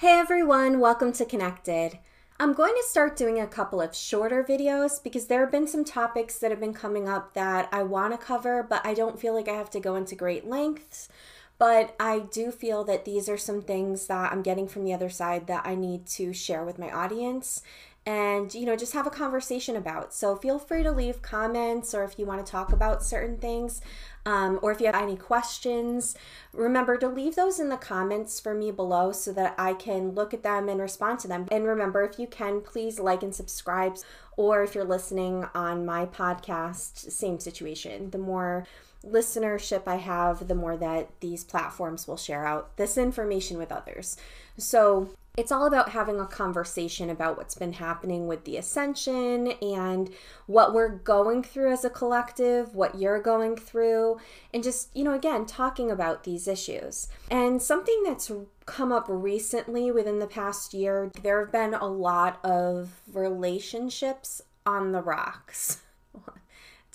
Hey everyone, welcome to Connected. I'm going to start doing a couple of shorter videos because there have been some topics that have been coming up that I want to cover, but I don't feel like I have to go into great lengths. But I do feel that these are some things that I'm getting from the other side that I need to share with my audience and you know just have a conversation about. So feel free to leave comments or if you want to talk about certain things um, or if you have any questions. Remember to leave those in the comments for me below so that i can look at them and respond to them. And remember if you can please like and subscribe or if you're listening on my podcast same situation. The more listenership I have, the more that these platforms will share out this information with others. So it's all about having a conversation about what's been happening with the ascension and what we're going through as a collective, what you're going through, and just, you know, again, talking about these issues. And something that's come up recently within the past year, there have been a lot of relationships on the rocks.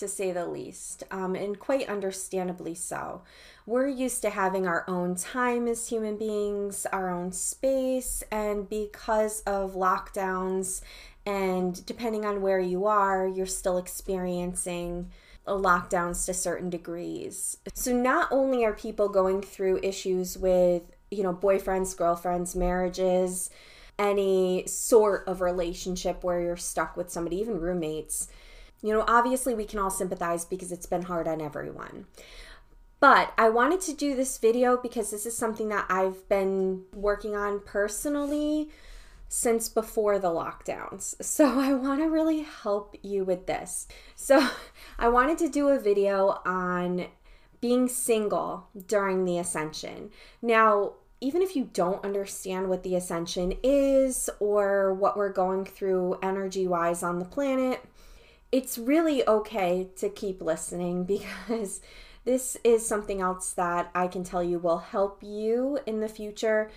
to say the least, um, and quite understandably so. We're used to having our own time as human beings, our own space, and because of lockdowns, and depending on where you are, you're still experiencing lockdowns to certain degrees. So, not only are people going through issues with, you know, boyfriends, girlfriends, marriages, any sort of relationship where you're stuck with somebody, even roommates you know, obviously we can all sympathize because it's been hard on everyone. But I wanted to do this video because this is something that I've been working on personally since before the lockdowns. So I want to really help you with this. So I wanted to do a video on being single during the ascension. Now, even if you don't understand what the ascension is or what we're going through energy wise on the planet, it's really okay to keep listening because this is something else that I can tell you will help you in the future.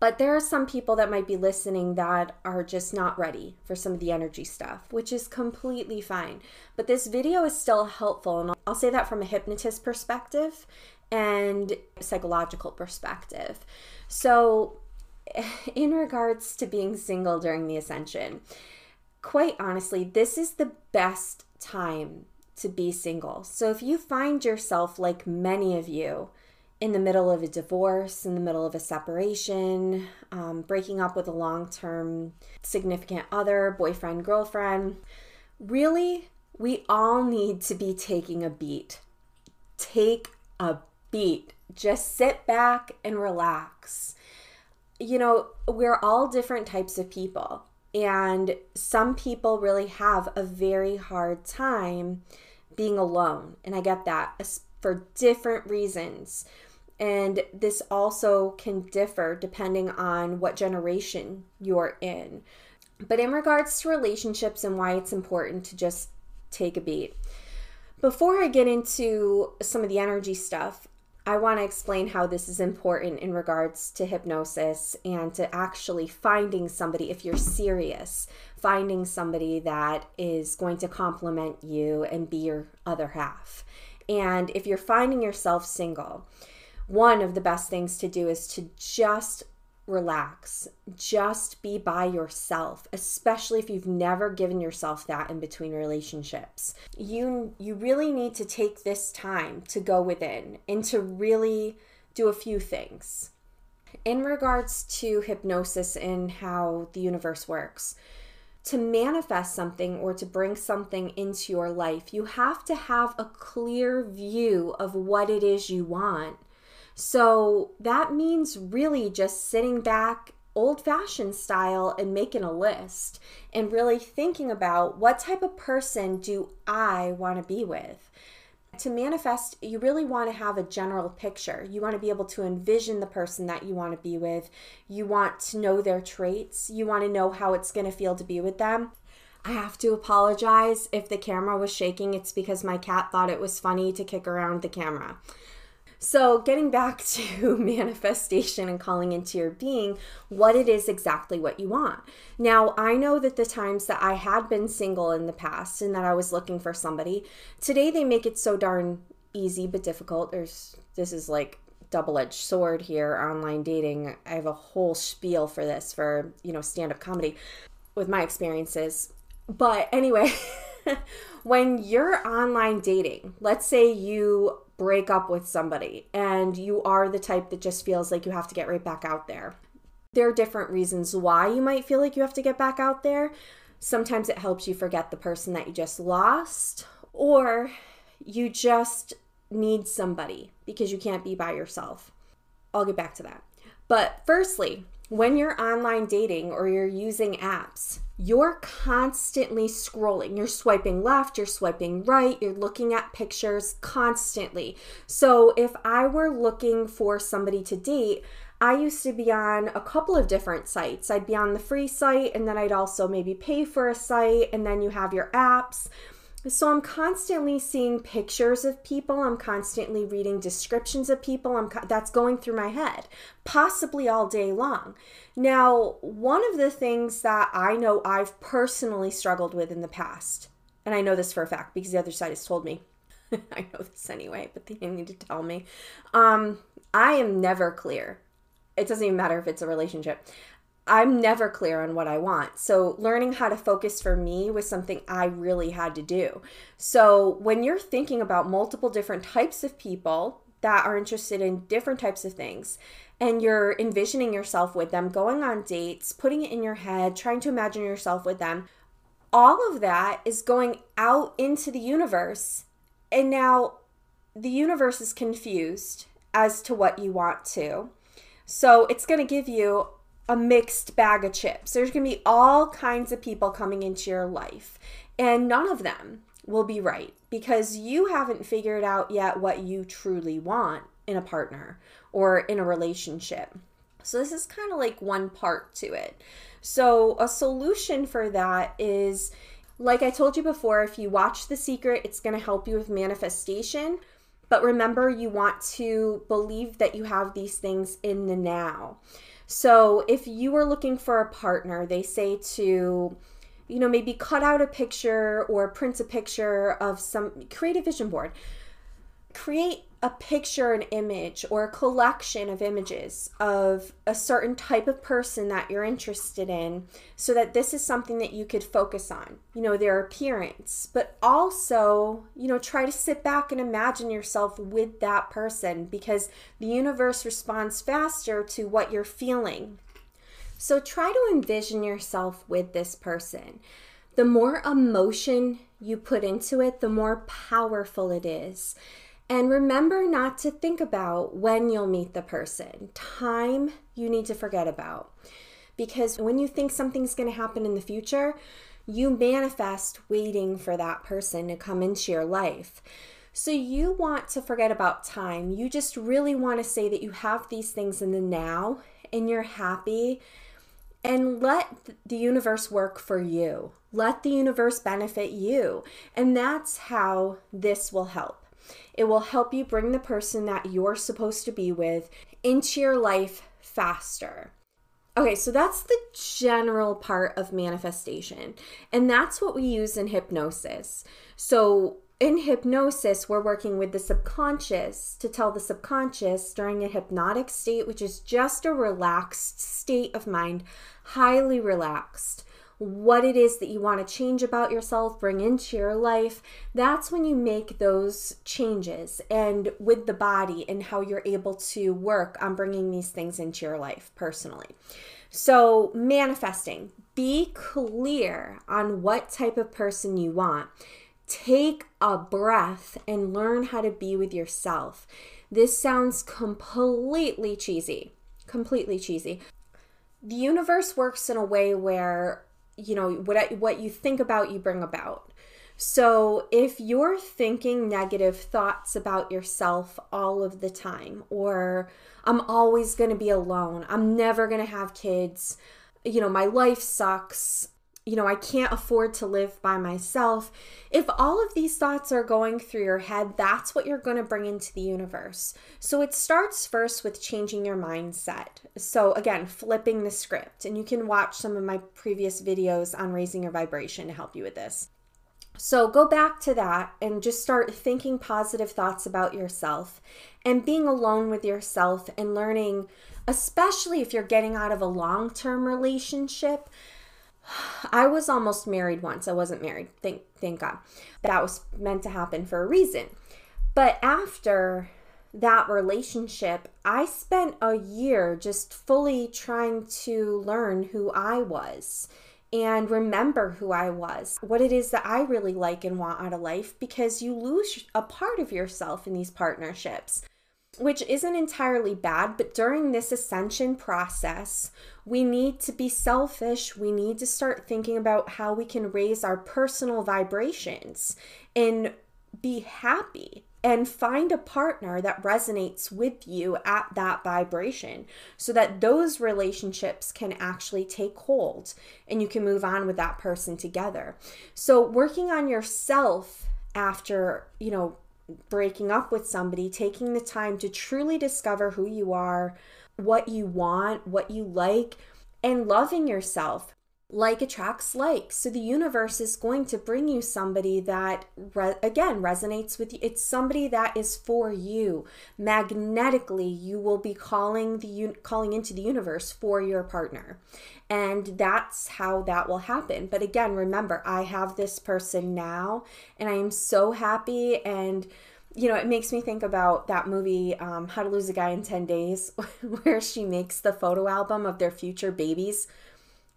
But there are some people that might be listening that are just not ready for some of the energy stuff, which is completely fine. But this video is still helpful, and I'll say that from a hypnotist perspective and psychological perspective. So, in regards to being single during the ascension, quite honestly, this is the best time to be single. So if you find yourself, like many of you, in the middle of a divorce, in the middle of a separation, um, breaking up with a long term significant other, boyfriend, girlfriend, really, we all need to be taking a beat. Take a beat. Just sit back and relax. You know, we're all different types of people. And some people really have a very hard time being alone. And I get that for different reasons. And this also can differ depending on what generation you're in. But in regards to relationships and why it's important to just take a beat, before I get into some of the energy stuff, I want to explain how this is important in regards to hypnosis and to actually finding somebody, if you're serious, finding somebody that is going to complement you and be your other half. And if you're finding yourself single, one of the best things to do is to just relax. Just be by yourself, especially if you've never given yourself that in between relationships. You you really need to take this time to go within and to really do a few things. In regards to hypnosis and how the universe works, to manifest something or to bring something into your life, you have to have a clear view of what it is you want so that means really just sitting back old fashioned style and making a list and really thinking about what type of person do I want to be with. To manifest, you really want to have a general picture. You want to be able to envision the person that you want to be with. You want to know their traits. You want to know how it's going to feel to be with them. I have to apologize if the camera was shaking. It's because my cat thought it was funny to kick around the camera. So, getting back to manifestation and calling into your being, what it is exactly what you want. Now, I know that the times that I had been single in the past and that I was looking for somebody, today they make it so darn easy but difficult. There's this is like double edged sword here, online dating. I have a whole spiel for this for, you know, stand up comedy with my experiences. But anyway, when you're online dating, let's say you break up with somebody and you are the type that just feels like you have to get right back out there. There are different reasons why you might feel like you have to get back out there. Sometimes it helps you forget the person that you just lost, or you just need somebody because you can't be by yourself. I'll get back to that. But firstly, when you're online dating or you're using apps, you're constantly scrolling. You're swiping left, you're swiping right, you're looking at pictures constantly. So if I were looking for somebody to date, I used to be on a couple of different sites. I'd be on the free site, and then I'd also maybe pay for a site, and then you have your apps. So I'm constantly seeing pictures of people. I'm constantly reading descriptions of people. I'm that's going through my head, possibly all day long. Now, one of the things that I know I've personally struggled with in the past, and I know this for a fact because the other side has told me. I know this anyway, but they need to tell me. Um, I am never clear it doesn't even matter if it's a relationship. I'm never clear on what I want. So, learning how to focus for me was something I really had to do. So, when you're thinking about multiple different types of people that are interested in different types of things, and you're envisioning yourself with them, going on dates, putting it in your head, trying to imagine yourself with them, all of that is going out into the universe. And now the universe is confused as to what you want to. So it's going to give you a mixed bag of chips. There's going to be all kinds of people coming into your life, and none of them will be right because you haven't figured out yet what you truly want in a partner or in a relationship. So, this is kind of like one part to it. So, a solution for that is like I told you before, if you watch The Secret, it's going to help you with manifestation. But remember, you want to believe that you have these things in the now. So if you are looking for a partner, they say to, you know, maybe cut out a picture or print a picture of some, create a vision board. Create a picture, an image, or a collection of images of a certain type of person that you're interested in so that this is something that you could focus on, you know, their appearance, but also, you know, try to sit back and imagine yourself with that person because the universe responds faster to what you're feeling. So try to envision yourself with this person. The more emotion you put into it, the more powerful it is. And remember not to think about when you'll meet the person. Time you need to forget about. Because when you think something's going to happen in the future, you manifest waiting for that person to come into your life. So you want to forget about time. You just really want to say that you have these things in the now and you're happy and let the universe work for you. Let the universe benefit you. And that's how this will help. It will help you bring the person that you're supposed to be with into your life faster. Okay, so that's the general part of manifestation. And that's what we use in hypnosis. So, in hypnosis, we're working with the subconscious to tell the subconscious during a hypnotic state, which is just a relaxed state of mind, highly relaxed what it is that you want to change about yourself, bring into your life, that's when you make those changes and with the body and how you're able to work on bringing these things into your life personally. So, manifesting, be clear on what type of person you want. Take a breath and learn how to be with yourself. This sounds completely cheesy, completely cheesy. The universe works in a way where you know what what you think about you bring about. So if you're thinking negative thoughts about yourself all of the time or i'm always going to be alone i'm never going to have kids you know my life sucks you know, I can't afford to live by myself. If all of these thoughts are going through your head, that's what you're going to bring into the universe. So it starts first with changing your mindset. So, again, flipping the script. And you can watch some of my previous videos on raising your vibration to help you with this. So go back to that and just start thinking positive thoughts about yourself and being alone with yourself and learning, especially if you're getting out of a long term relationship. I was almost married once. I wasn't married. Thank thank God. That was meant to happen for a reason. But after that relationship, I spent a year just fully trying to learn who I was and remember who I was, what it is that I really like and want out of life, because you lose a part of yourself in these partnerships, which isn't entirely bad. But during this ascension process, we need to be selfish. We need to start thinking about how we can raise our personal vibrations and be happy and find a partner that resonates with you at that vibration so that those relationships can actually take hold and you can move on with that person together. So working on yourself after, you know, breaking up with somebody, taking the time to truly discover who you are, what you want, what you like, and loving yourself like attracts like. So the universe is going to bring you somebody that re- again resonates with you. It's somebody that is for you. Magnetically, you will be calling the un- calling into the universe for your partner. And that's how that will happen. But again, remember, I have this person now and I am so happy and you know, it makes me think about that movie, um, How to Lose a Guy in 10 Days, where she makes the photo album of their future babies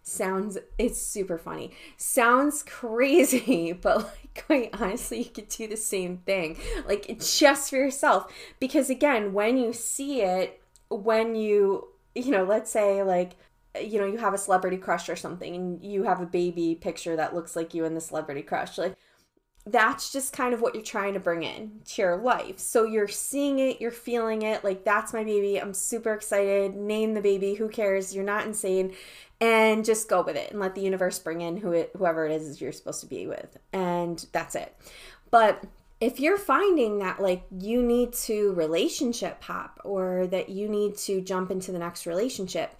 sounds it's super funny sounds crazy but like quite honestly you could do the same thing like just for yourself because again when you see it when you you know let's say like you know you have a celebrity crush or something and you have a baby picture that looks like you and the celebrity crush like that's just kind of what you're trying to bring in to your life. So you're seeing it, you're feeling it, like that's my baby. I'm super excited. Name the baby, who cares? You're not insane and just go with it and let the universe bring in who it, whoever it is you're supposed to be with. And that's it. But if you're finding that like you need to relationship hop or that you need to jump into the next relationship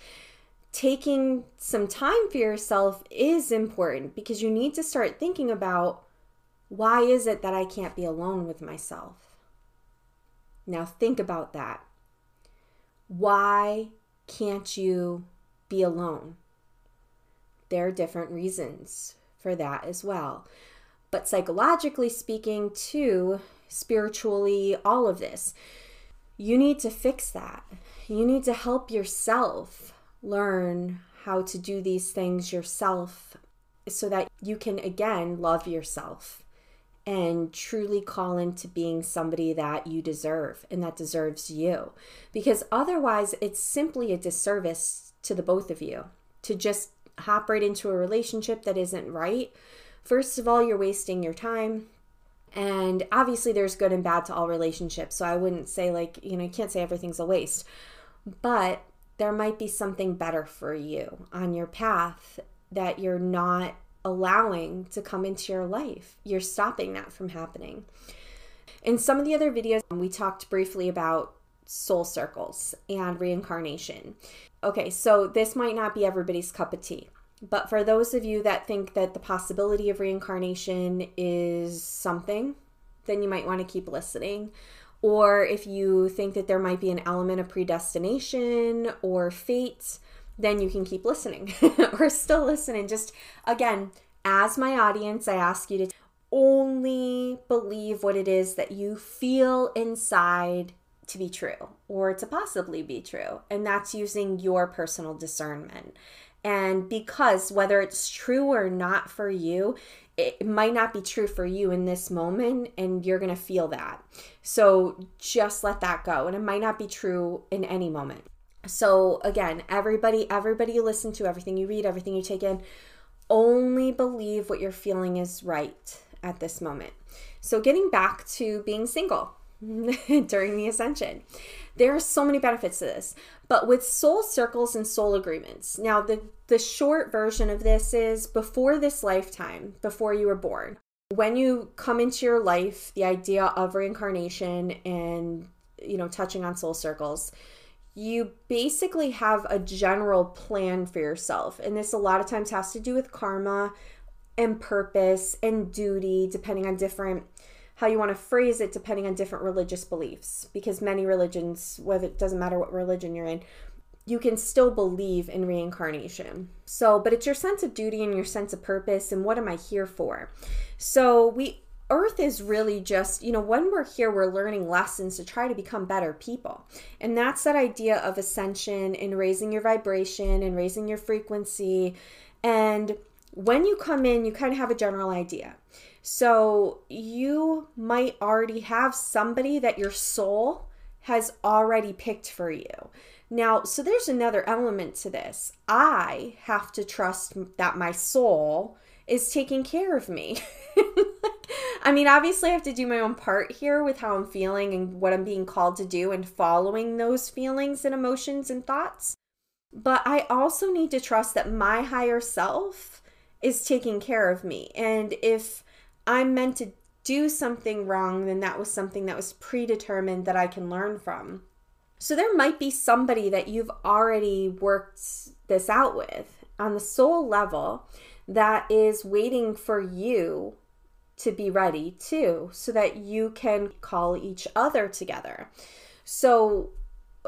taking some time for yourself is important because you need to start thinking about why is it that I can't be alone with myself? Now think about that. Why can't you be alone there are different reasons for that as well. But psychologically speaking, too, spiritually, all of this, you need to fix that. You need to help yourself learn how to do these things yourself so that you can again love yourself and truly call into being somebody that you deserve and that deserves you. Because otherwise, it's simply a disservice to the both of you to just hop right into a relationship that isn't right, first of all, you're wasting your time. And obviously, there's good and bad to all relationships. So I wouldn't say, like, you know, you can't say everything's a waste. But there might be something better for you on your path that you're not allowing to come into your life. You're stopping that from happening. In some of the other videos, we talked briefly about soul circles and reincarnation. Okay, so this might not be everybody's cup of tea. But for those of you that think that the possibility of reincarnation is something, then you might want to keep listening. Or if you think that there might be an element of predestination or fate, then you can keep listening or still listening. just again, as my audience, I ask you to only believe what it is that you feel inside to be true or to possibly be true. And that's using your personal discernment. And because whether it's true or not for you, it might not be true for you in this moment, and you're going to feel that. So just let that go. And it might not be true in any moment. So again, everybody, everybody you listen to, everything you read, everything you take in, only believe what you're feeling is right at this moment. So getting back to being single during the ascension. There are so many benefits to this. But with soul circles and soul agreements. Now the the short version of this is before this lifetime, before you were born. When you come into your life, the idea of reincarnation and you know touching on soul circles, you basically have a general plan for yourself. And this a lot of times has to do with karma and purpose and duty, depending on different how you want to phrase it depending on different religious beliefs because many religions whether it doesn't matter what religion you're in you can still believe in reincarnation. So, but it's your sense of duty and your sense of purpose and what am I here for? So, we earth is really just, you know, when we're here we're learning lessons to try to become better people. And that's that idea of ascension and raising your vibration and raising your frequency and when you come in, you kind of have a general idea. So, you might already have somebody that your soul has already picked for you. Now, so there's another element to this. I have to trust that my soul is taking care of me. I mean, obviously, I have to do my own part here with how I'm feeling and what I'm being called to do and following those feelings and emotions and thoughts. But I also need to trust that my higher self is taking care of me. And if I'm meant to do something wrong, then that was something that was predetermined that I can learn from. So there might be somebody that you've already worked this out with on the soul level that is waiting for you to be ready too, so that you can call each other together. So,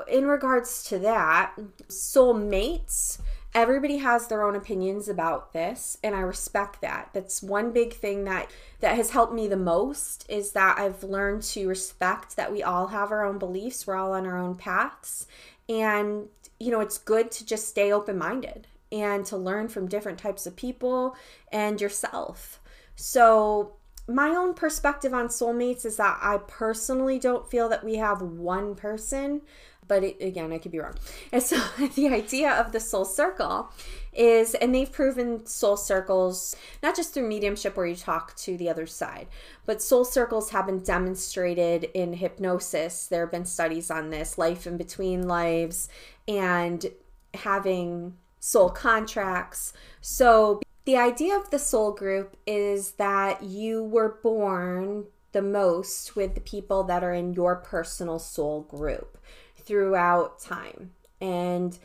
in regards to that, soulmates everybody has their own opinions about this and i respect that. That's one big thing that that has helped me the most is that i've learned to respect that we all have our own beliefs we're all on our own paths and you know it's good to just stay open minded and to learn from different types of people and yourself. So my own perspective on soulmates is that I personally don't feel that we have one person but it, again, I could be wrong. And so the idea of the soul circle is, and they've proven soul circles not just through mediumship where you talk to the other side, but soul circles have been demonstrated in hypnosis. There have been studies on this, life in between lives, and having soul contracts. So the idea of the soul group is that you were born the most with the people that are in your personal soul group throughout time. And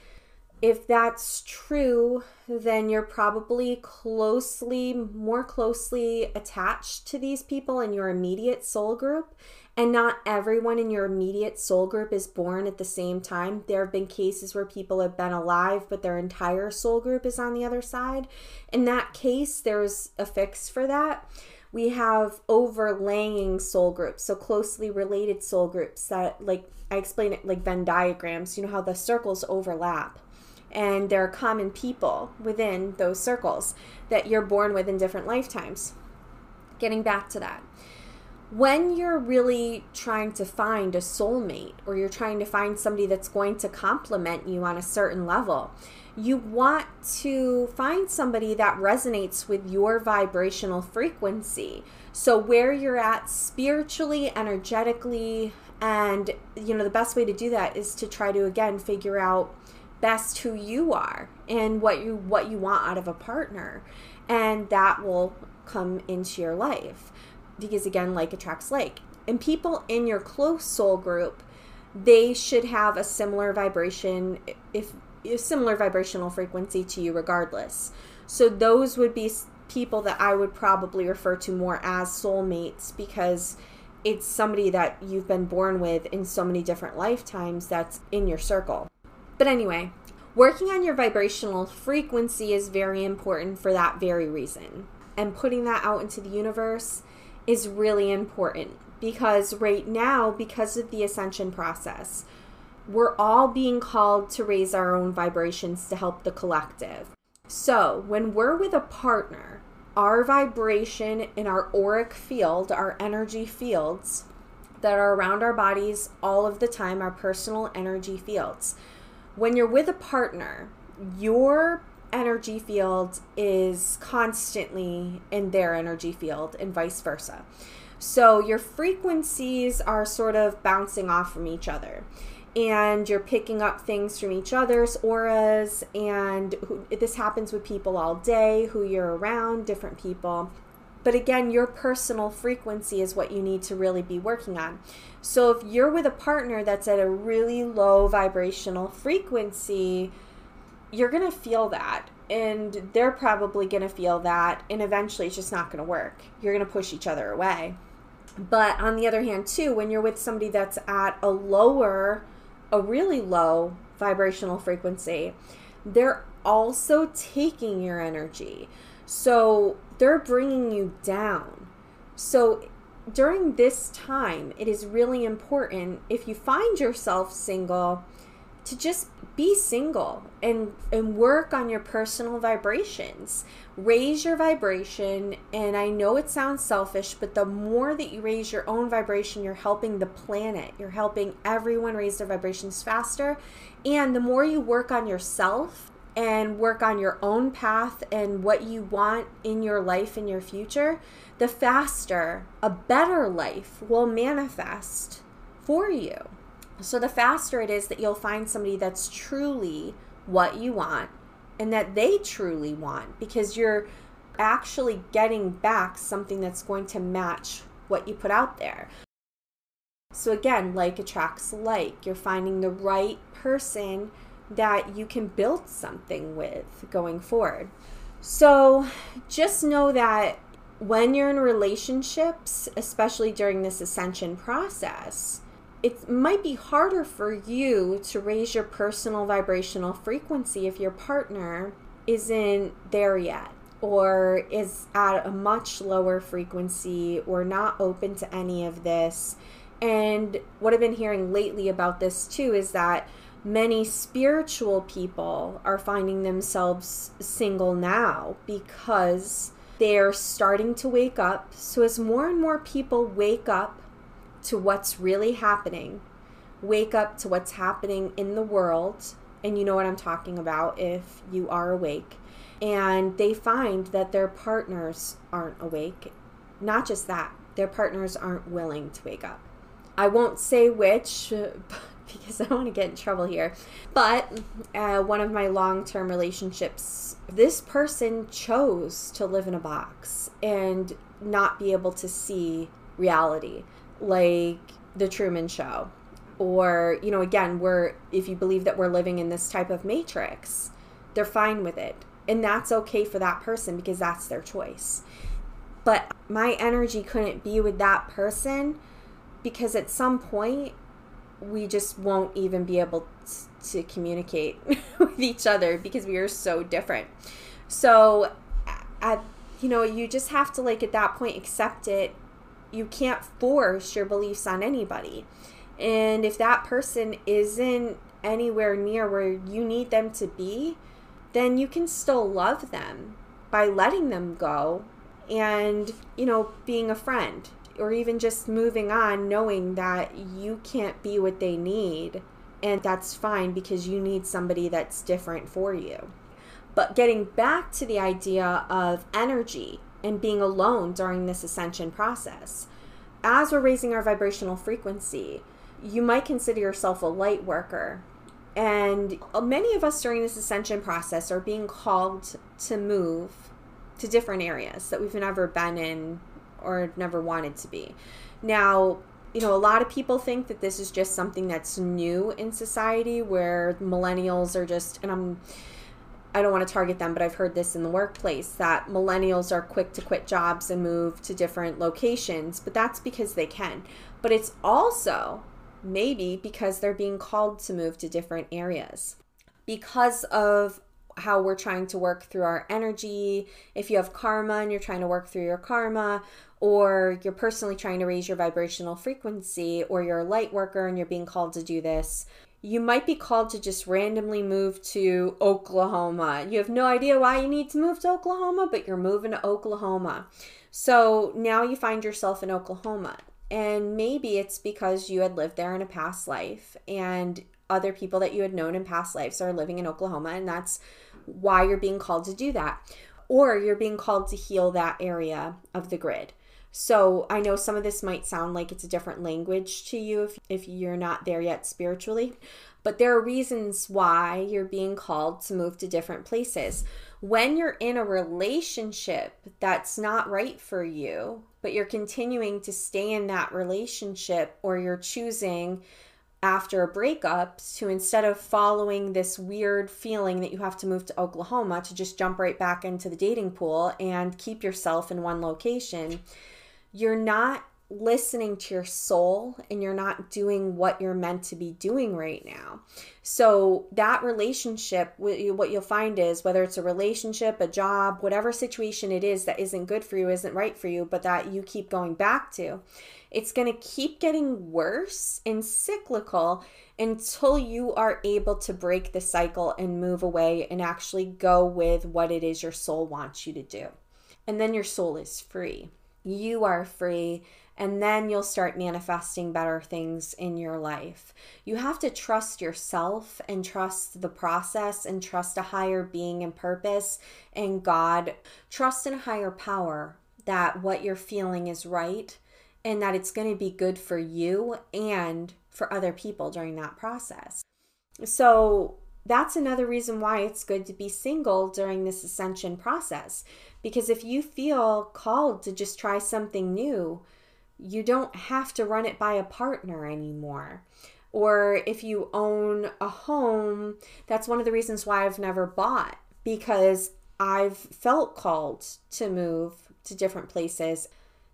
if that's true, then you're probably closely, more closely attached to these people in your immediate soul group. And not everyone in your immediate soul group is born at the same time. There have been cases where people have been alive, but their entire soul group is on the other side. In that case, there's a fix for that we have overlaying soul groups, so closely related soul groups that, like I explain it like Venn diagrams, you know how the circles overlap. And there are common people within those circles that you're born with in different lifetimes. Getting back to that. When you're really trying to find a soulmate or you're trying to find somebody that's going to complement you on a certain level, you want to find somebody that resonates with your vibrational frequency. So, where you're at spiritually, energetically, and you know, the best way to do that is to try to again figure out best who you are and what you what you want out of a partner. And that will come into your life. Because again, like attracts like. And people in your close soul group, they should have a similar vibration if a similar vibrational frequency to you regardless. So those would be people that I would probably refer to more as soulmates because it's somebody that you've been born with in so many different lifetimes that's in your circle. But anyway, working on your vibrational frequency is very important for that very reason. And putting that out into the universe is really important because right now, because of the ascension process, we're all being called to raise our own vibrations to help the collective. So, when we're with a partner, our vibration in our auric field, our energy fields that are around our bodies all of the time, our personal energy fields. When you're with a partner, your energy field is constantly in their energy field and vice versa. So your frequencies are sort of bouncing off from each other. And you're picking up things from each other's auras and who, this happens with people all day who you're around different people. But again your personal frequency is what you need to really be working on. So if you're with a partner that's at a really low vibrational frequency you're going to feel that and they're probably going to feel that and eventually it's just not going to work. You're going to push each other away. But on the other hand too when you're with somebody that's at a lower a really low vibrational frequency they're also taking your energy. So they're bringing you down. So during this time it is really important if you find yourself single to just be single and and work on your personal vibrations. Raise your vibration and i know it sounds selfish but the more that you raise your own vibration you're helping the planet. You're helping everyone raise their vibrations faster. And the more you work on yourself and work on your own path and what you want in your life in your future the faster a better life will manifest for you so the faster it is that you'll find somebody that's truly what you want and that they truly want because you're actually getting back something that's going to match what you put out there. So again, like attracts like. You're finding the right person that you can build something with going forward. So just know that when you're in relationships, especially during this ascension process, it might be harder for you to raise your personal vibrational frequency if your partner isn't there yet or is at a much lower frequency or not open to any of this. And what I've been hearing lately about this too is that many spiritual people are finding themselves single now because they're starting to wake up. So, as more and more people wake up to what's really happening, wake up to what's happening in the world, and you know what I'm talking about if you are awake. And they find that their partners aren't awake. Not just that, their partners aren't willing to wake up. I won't say which because I don't want to get in trouble here. But uh, one of my long term relationships, this person chose to live in a box and not be able to see reality like the Truman Show. Or, you know, again, we're, if you believe that we're living in this type of matrix, they're fine with it. And that's okay for that person because that's their choice. But my energy couldn't be with that person because at some point we just won't even be able to communicate with each other because we are so different. So, at, you know, you just have to, like, at that point, accept it you can't force your beliefs on anybody. And if that person isn't anywhere near where you need them to be, then you can still love them by letting them go and, you know, being a friend or even just moving on, knowing that you can't be what they need. And that's fine because you need somebody that's different for you. But getting back to the idea of energy, and being alone during this ascension process. As we're raising our vibrational frequency, you might consider yourself a light worker. And many of us during this ascension process are being called to move to different areas that we've never been in or never wanted to be. Now, you know, a lot of people think that this is just something that's new in society where millennials are just, and I'm I don't want to target them, but I've heard this in the workplace that millennials are quick to quit jobs and move to different locations, but that's because they can. But it's also maybe because they're being called to move to different areas because of how we're trying to work through our energy. If you have karma and you're trying to work through your karma, or you're personally trying to raise your vibrational frequency, or you're a light worker and you're being called to do this, you might be called to just randomly move to Oklahoma. You have no idea why you need to move to Oklahoma, but you're moving to Oklahoma. So now you find yourself in Oklahoma. And maybe it's because you had lived there in a past life and other people that you had known in past lives are living in Oklahoma, and that's why you're being called to do that. Or you're being called to heal that area of the grid. So I know some of this might sound like it's a different language to you if, if you're not there yet spiritually, but there are reasons why you're being called to move to different places. When you're in a relationship that's not right for you, but you're continuing to stay in that relationship or you're choosing after a breakup to instead of following this weird feeling that you have to move to Oklahoma to just jump right back into the dating pool and keep yourself in one location, you're not listening to your soul and you're not doing what you're meant to be doing right now. So, that relationship, what you'll find is whether it's a relationship, a job, whatever situation it is that isn't good for you, isn't right for you, but that you keep going back to, it's going to keep getting worse and cyclical until you are able to break the cycle and move away and actually go with what it is your soul wants you to do. And then your soul is free. You are free and then you'll start manifesting better things in your life. You have to trust yourself and trust the process and trust a higher being and purpose and God. Trust in a higher power that what you're feeling is right and that it's going to be good for you and for other people during that process. So, that's another reason why it's good to be single during this ascension process. Because if you feel called to just try something new, you don't have to run it by a partner anymore. Or if you own a home, that's one of the reasons why I've never bought because I've felt called to move to different places.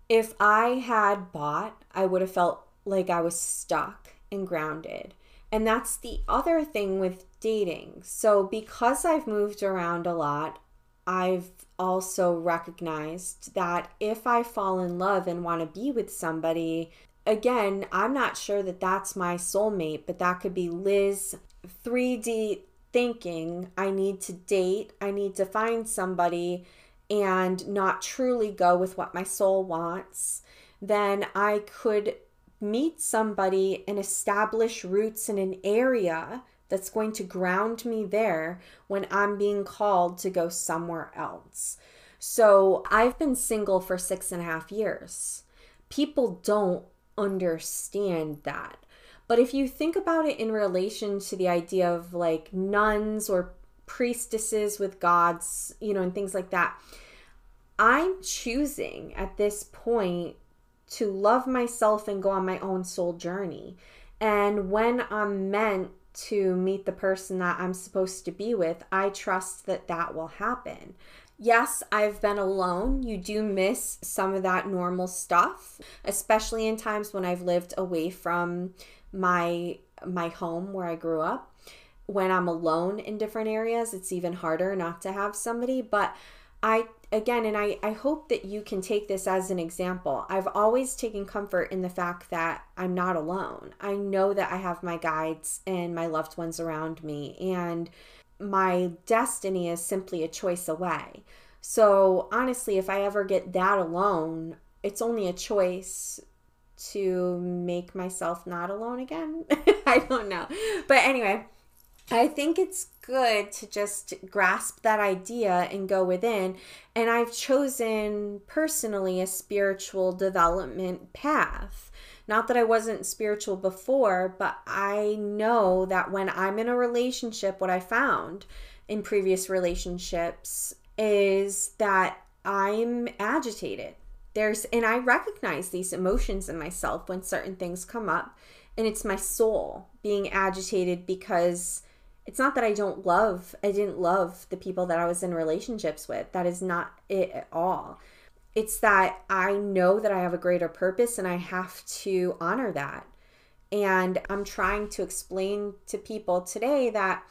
If I had bought, I would have felt like I was stuck and grounded. And that's the other thing with dating. So, because I've moved around a lot, I've also recognized that if I fall in love and want to be with somebody, again, I'm not sure that that's my soulmate, but that could be Liz 3D thinking I need to date, I need to find somebody and not truly go with what my soul wants, then I could meet somebody and establish roots in an area that's going to ground me there when I'm being called to go somewhere else. So I've been single for six and a half years. People don't understand that. But if you think about it in relation to the idea of like nuns or priestesses with gods, you know, and things like that, I'm choosing at this point to love myself and go on my own soul journey. And when I'm meant to meet the person that I'm supposed to be with, I trust that that will happen. Yes, I've been alone. You do miss some of that normal stuff, especially in times when I've lived away from my my home where I grew up. When I'm alone in different areas, it's even harder not to have somebody, but I again and I I hope that you can take this as an example. I've always taken comfort in the fact that I'm not alone. I know that I have my guides and my loved ones around me and my destiny is simply a choice away. So, honestly, if I ever get that alone, it's only a choice to make myself not alone again. I don't know. But anyway, I think it's good to just grasp that idea and go within. And I've chosen personally a spiritual development path. Not that I wasn't spiritual before, but I know that when I'm in a relationship, what I found in previous relationships is that I'm agitated. There's, and I recognize these emotions in myself when certain things come up, and it's my soul being agitated because it's not that I don't love, I didn't love the people that I was in relationships with. That is not it at all. It's that I know that I have a greater purpose and I have to honor that. And I'm trying to explain to people today that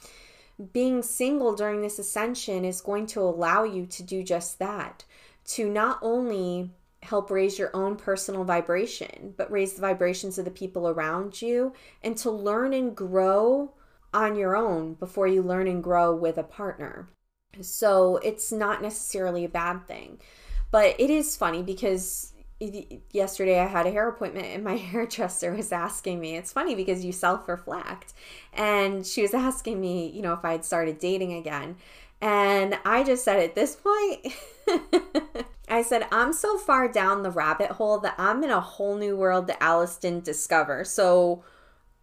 being single during this ascension is going to allow you to do just that. To not only help raise your own personal vibration, but raise the vibrations of the people around you and to learn and grow on your own before you learn and grow with a partner. So it's not necessarily a bad thing. But it is funny because yesterday I had a hair appointment and my hairdresser was asking me. It's funny because you self reflect. And she was asking me, you know, if I had started dating again. And I just said at this point, I said, I'm so far down the rabbit hole that I'm in a whole new world that Alice didn't discover. So,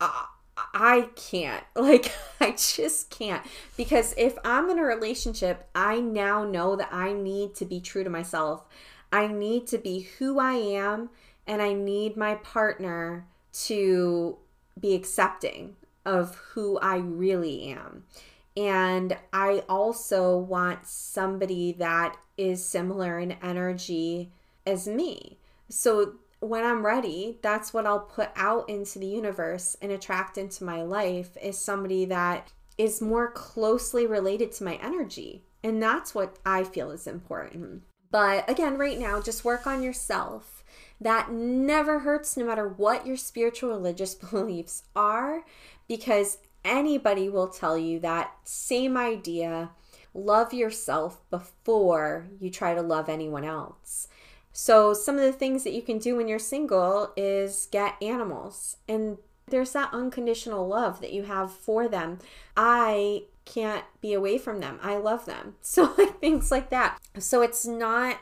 uh, I can't. Like, I just can't. Because if I'm in a relationship, I now know that I need to be true to myself. I need to be who I am, and I need my partner to be accepting of who I really am. And I also want somebody that is similar in energy as me. So when I'm ready, that's what I'll put out into the universe and attract into my life is somebody that is more closely related to my energy. And that's what I feel is important. But again, right now, just work on yourself. That never hurts, no matter what your spiritual religious beliefs are, because anybody will tell you that same idea. Love yourself before you try to love anyone else. So, some of the things that you can do when you're single is get animals. And there's that unconditional love that you have for them. I can't be away from them. I love them. So, like things like that. So, it's not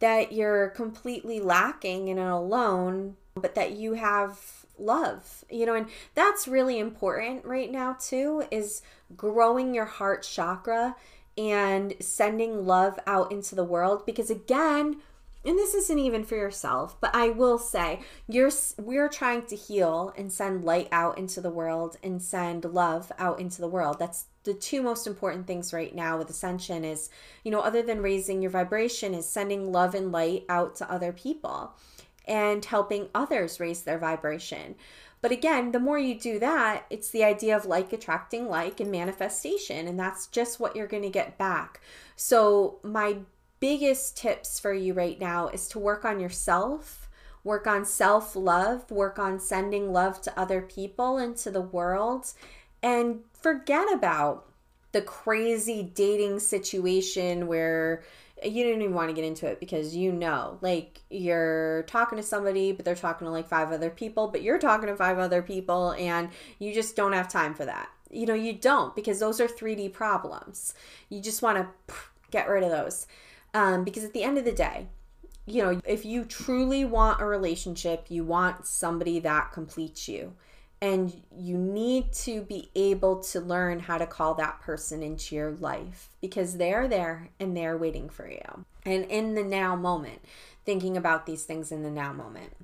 that you're completely lacking and alone, but that you have love, you know, and that's really important right now, too, is growing your heart chakra and sending love out into the world because, again, and this isn't even for yourself, but I will say you're we're trying to heal and send light out into the world and send love out into the world. That's the two most important things right now with ascension is, you know, other than raising your vibration is sending love and light out to other people and helping others raise their vibration. But again, the more you do that, it's the idea of like attracting like and manifestation. And that's just what you're going to get back. So, my biggest tips for you right now is to work on yourself, work on self love, work on sending love to other people and to the world, and forget about the crazy dating situation where you don't even want to get into it because you know, like you're talking to somebody, but they're talking to like five other people, but you're talking to five other people, and you just don't have time for that. You know, you don't because those are 3D problems. You just want to get rid of those. Um, because at the end of the day, you know, if you truly want a relationship, you want somebody that completes you. And you need to be able to learn how to call that person into your life because they're there and they're waiting for you. And in the now moment, thinking about these things in the now moment.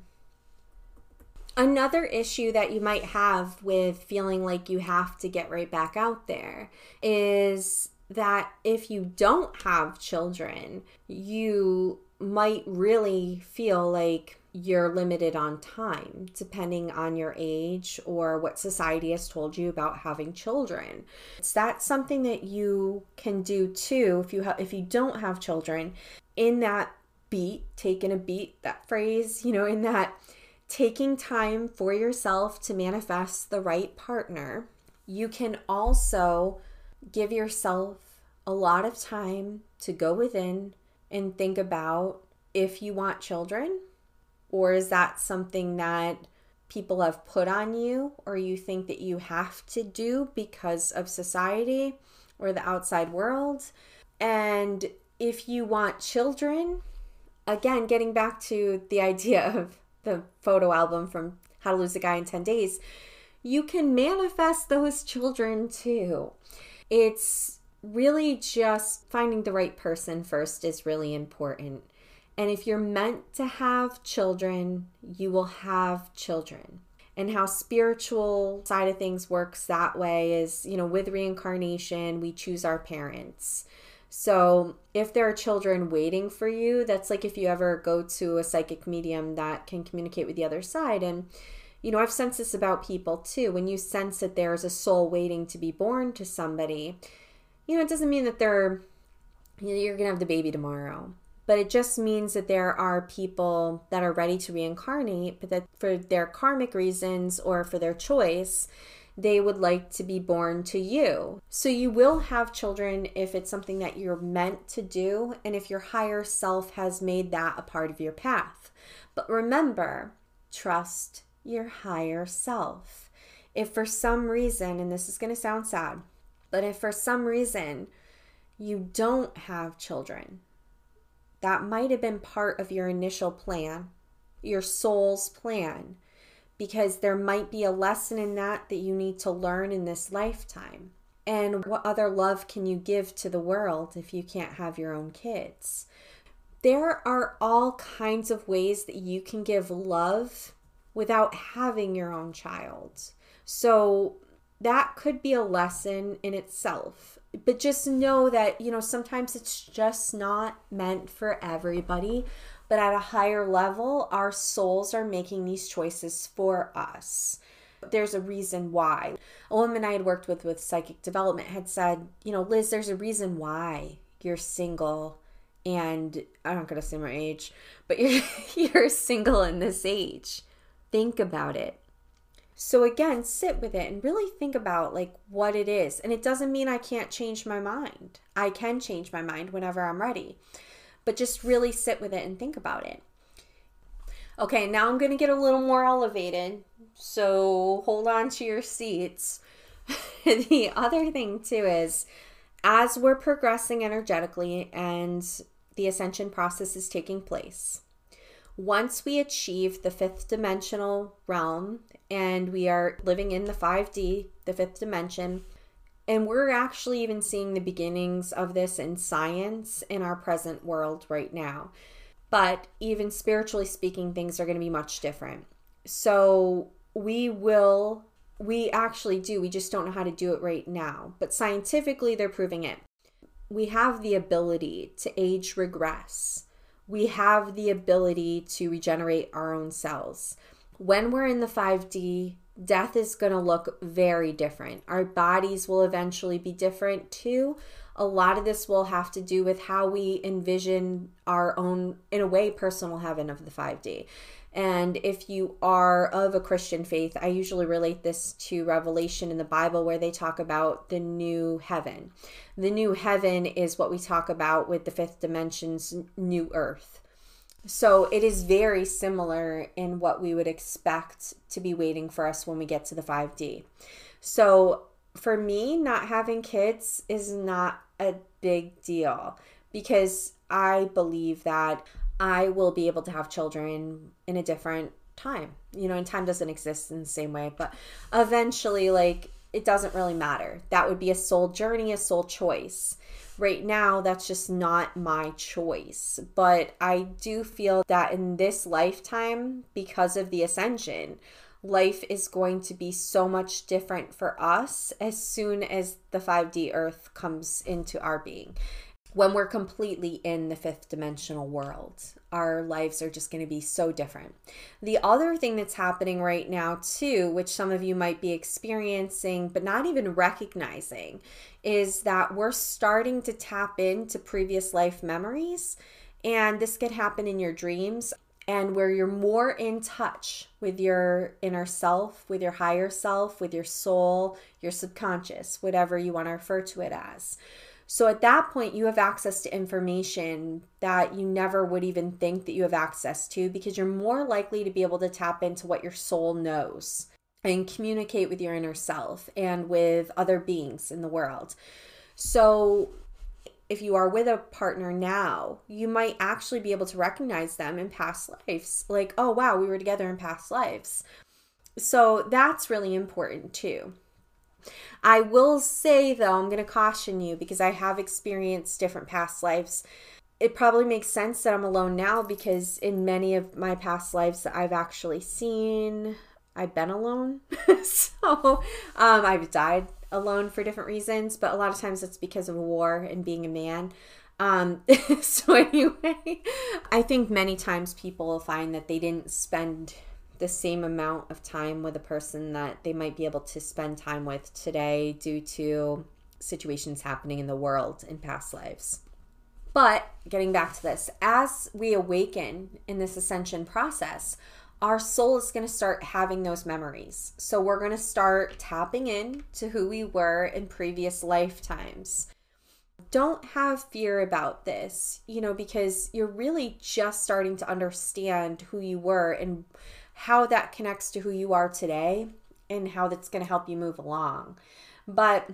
Another issue that you might have with feeling like you have to get right back out there is that if you don't have children, you might really feel like you're limited on time depending on your age or what society has told you about having children. It's that something that you can do too if you have if you don't have children in that beat, taking a beat, that phrase, you know, in that taking time for yourself to manifest the right partner. You can also give yourself a lot of time to go within and think about if you want children or is that something that people have put on you or you think that you have to do because of society or the outside world? And if you want children again getting back to the idea of the photo album from how to lose a guy in 10 days you can manifest those children too it's really just finding the right person first is really important. And if you're meant to have children, you will have children. And how spiritual side of things works that way is, you know, with reincarnation, we choose our parents. So, if there are children waiting for you, that's like if you ever go to a psychic medium that can communicate with the other side. And, you know, I've sensed this about people too. When you sense that there's a soul waiting to be born to somebody, you know, it doesn't mean that they're, you know, you're going to have the baby tomorrow. But it just means that there are people that are ready to reincarnate, but that for their karmic reasons or for their choice, they would like to be born to you. So you will have children if it's something that you're meant to do and if your higher self has made that a part of your path. But remember, trust your higher self. If for some reason, and this is going to sound sad, but if for some reason you don't have children, that might have been part of your initial plan, your soul's plan, because there might be a lesson in that that you need to learn in this lifetime. And what other love can you give to the world if you can't have your own kids? There are all kinds of ways that you can give love without having your own child. So that could be a lesson in itself. But just know that, you know, sometimes it's just not meant for everybody. But at a higher level, our souls are making these choices for us. There's a reason why. A woman I had worked with with psychic development had said, you know, Liz, there's a reason why you're single and I'm not going to say my age, but you're you're single in this age. Think about it. So again, sit with it and really think about like what it is. And it doesn't mean I can't change my mind. I can change my mind whenever I'm ready. But just really sit with it and think about it. Okay, now I'm going to get a little more elevated. So hold on to your seats. the other thing too is as we're progressing energetically and the ascension process is taking place, once we achieve the fifth dimensional realm and we are living in the 5D, the fifth dimension, and we're actually even seeing the beginnings of this in science in our present world right now. But even spiritually speaking, things are going to be much different. So we will, we actually do, we just don't know how to do it right now. But scientifically, they're proving it. We have the ability to age regress we have the ability to regenerate our own cells. When we're in the 5D, death is going to look very different. Our bodies will eventually be different too. A lot of this will have to do with how we envision our own, in a way, personal heaven of the 5D. And if you are of a Christian faith, I usually relate this to Revelation in the Bible where they talk about the new heaven. The new heaven is what we talk about with the fifth dimension's new earth. So it is very similar in what we would expect to be waiting for us when we get to the 5D. So for me, not having kids is not a big deal because I believe that I will be able to have children in a different time. You know, and time doesn't exist in the same way, but eventually, like, it doesn't really matter. That would be a soul journey, a soul choice. Right now, that's just not my choice. But I do feel that in this lifetime, because of the ascension, life is going to be so much different for us as soon as the 5D earth comes into our being when we're completely in the fifth dimensional world. Our lives are just going to be so different. The other thing that's happening right now, too, which some of you might be experiencing but not even recognizing, is that we're starting to tap into previous life memories. And this could happen in your dreams and where you're more in touch with your inner self, with your higher self, with your soul, your subconscious, whatever you want to refer to it as. So at that point, you have access to information that you never would even think that you have access to because you're more likely to be able to tap into what your soul knows and communicate with your inner self and with other beings in the world. So if you are with a partner now, you might actually be able to recognize them in past lives. Like, oh, wow, we were together in past lives. So that's really important too. I will say, though, I'm going to caution you because I have experienced different past lives. It probably makes sense that I'm alone now because in many of my past lives that I've actually seen, I've been alone. so um, I've died alone for different reasons, but a lot of times it's because of war and being a man. Um, so anyway, I think many times people find that they didn't spend the same amount of time with a person that they might be able to spend time with today due to situations happening in the world in past lives. But getting back to this, as we awaken in this ascension process, our soul is going to start having those memories. So we're going to start tapping in to who we were in previous lifetimes. Don't have fear about this, you know, because you're really just starting to understand who you were and how that connects to who you are today and how that's going to help you move along. But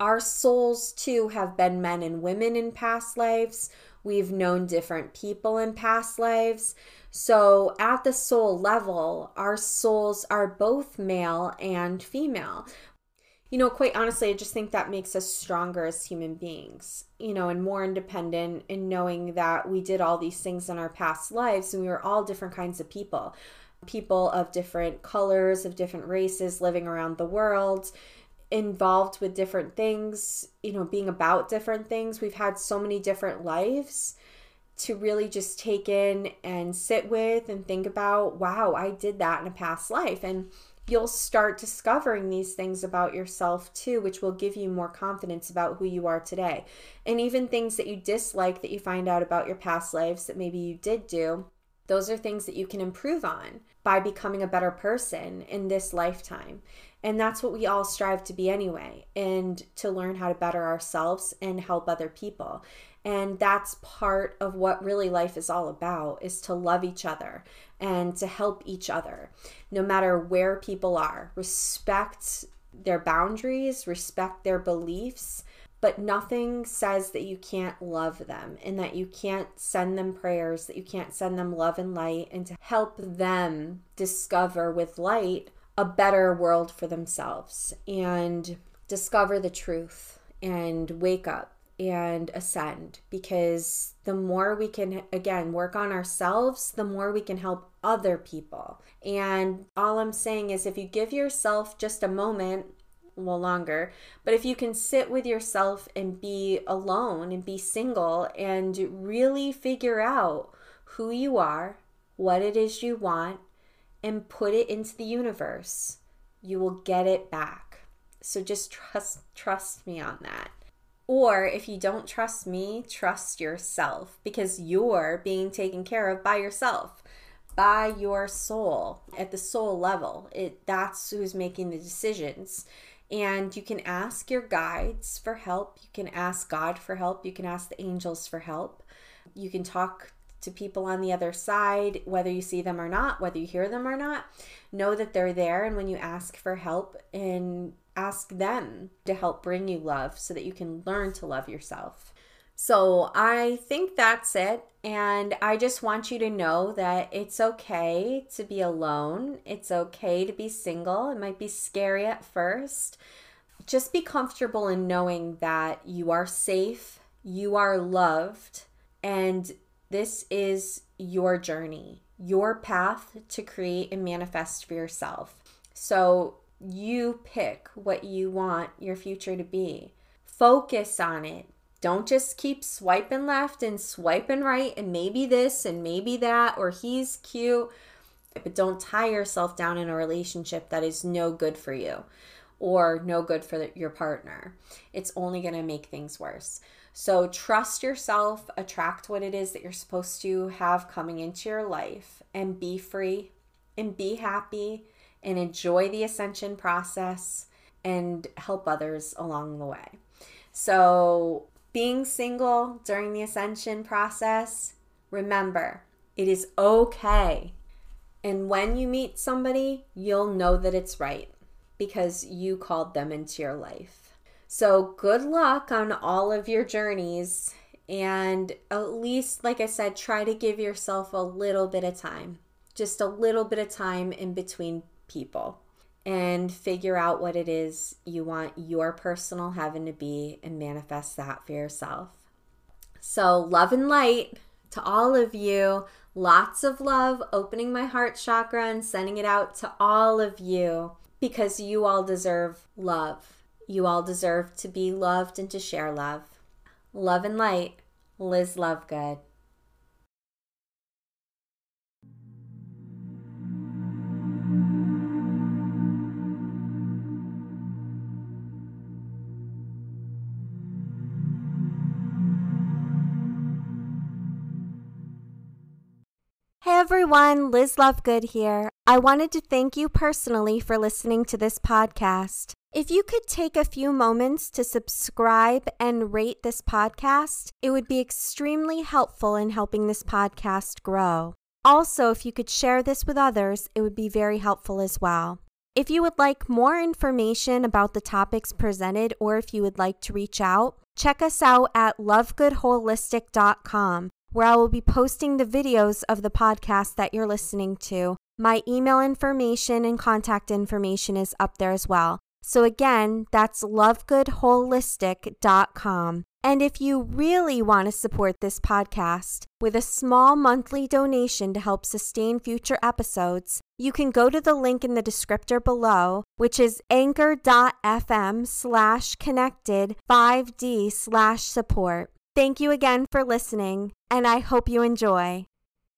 our souls too have been men and women in past lives. We've known different people in past lives. So, at the soul level, our souls are both male and female. You know, quite honestly, I just think that makes us stronger as human beings, you know, and more independent in knowing that we did all these things in our past lives and we were all different kinds of people people of different colors, of different races living around the world, involved with different things, you know, being about different things. We've had so many different lives to really just take in and sit with and think about, wow, I did that in a past life. And you'll start discovering these things about yourself too, which will give you more confidence about who you are today. And even things that you dislike that you find out about your past lives that maybe you did do, those are things that you can improve on by becoming a better person in this lifetime. And that's what we all strive to be anyway, and to learn how to better ourselves and help other people. And that's part of what really life is all about is to love each other and to help each other no matter where people are. Respect their boundaries, respect their beliefs, but nothing says that you can't love them and that you can't send them prayers, that you can't send them love and light, and to help them discover with light a better world for themselves and discover the truth and wake up and ascend. Because the more we can again work on ourselves the more we can help other people. And all i'm saying is if you give yourself just a moment well longer but if you can sit with yourself and be alone and be single and really figure out who you are what it is you want and put it into the universe you will get it back so just trust trust me on that or if you don't trust me, trust yourself because you're being taken care of by yourself, by your soul at the soul level. It that's who's making the decisions. And you can ask your guides for help. You can ask God for help. You can ask the angels for help. You can talk to people on the other side, whether you see them or not, whether you hear them or not. Know that they're there. And when you ask for help and ask them to help bring you love so that you can learn to love yourself. So I think that's it. And I just want you to know that it's okay to be alone. It's okay to be single. It might be scary at first. Just be comfortable in knowing that you are safe, you are loved, and this is your journey, your path to create and manifest for yourself. So you pick what you want your future to be. Focus on it. Don't just keep swiping left and swiping right and maybe this and maybe that or he's cute. But don't tie yourself down in a relationship that is no good for you or no good for your partner. It's only going to make things worse. So trust yourself, attract what it is that you're supposed to have coming into your life, and be free and be happy and enjoy the ascension process and help others along the way. So, being single during the ascension process, remember it is okay. And when you meet somebody, you'll know that it's right because you called them into your life. So, good luck on all of your journeys. And at least, like I said, try to give yourself a little bit of time, just a little bit of time in between people and figure out what it is you want your personal heaven to be and manifest that for yourself. So, love and light to all of you. Lots of love, opening my heart chakra and sending it out to all of you because you all deserve love. You all deserve to be loved and to share love. Love and light, Liz Lovegood. Everyone, Liz Lovegood here. I wanted to thank you personally for listening to this podcast. If you could take a few moments to subscribe and rate this podcast, it would be extremely helpful in helping this podcast grow. Also, if you could share this with others, it would be very helpful as well. If you would like more information about the topics presented or if you would like to reach out, check us out at lovegoodholistic.com where I will be posting the videos of the podcast that you're listening to. My email information and contact information is up there as well. So again, that's lovegoodholistic.com. And if you really want to support this podcast with a small monthly donation to help sustain future episodes, you can go to the link in the descriptor below, which is anchor.fm slash connected 5D slash support. Thank you again for listening, and I hope you enjoy.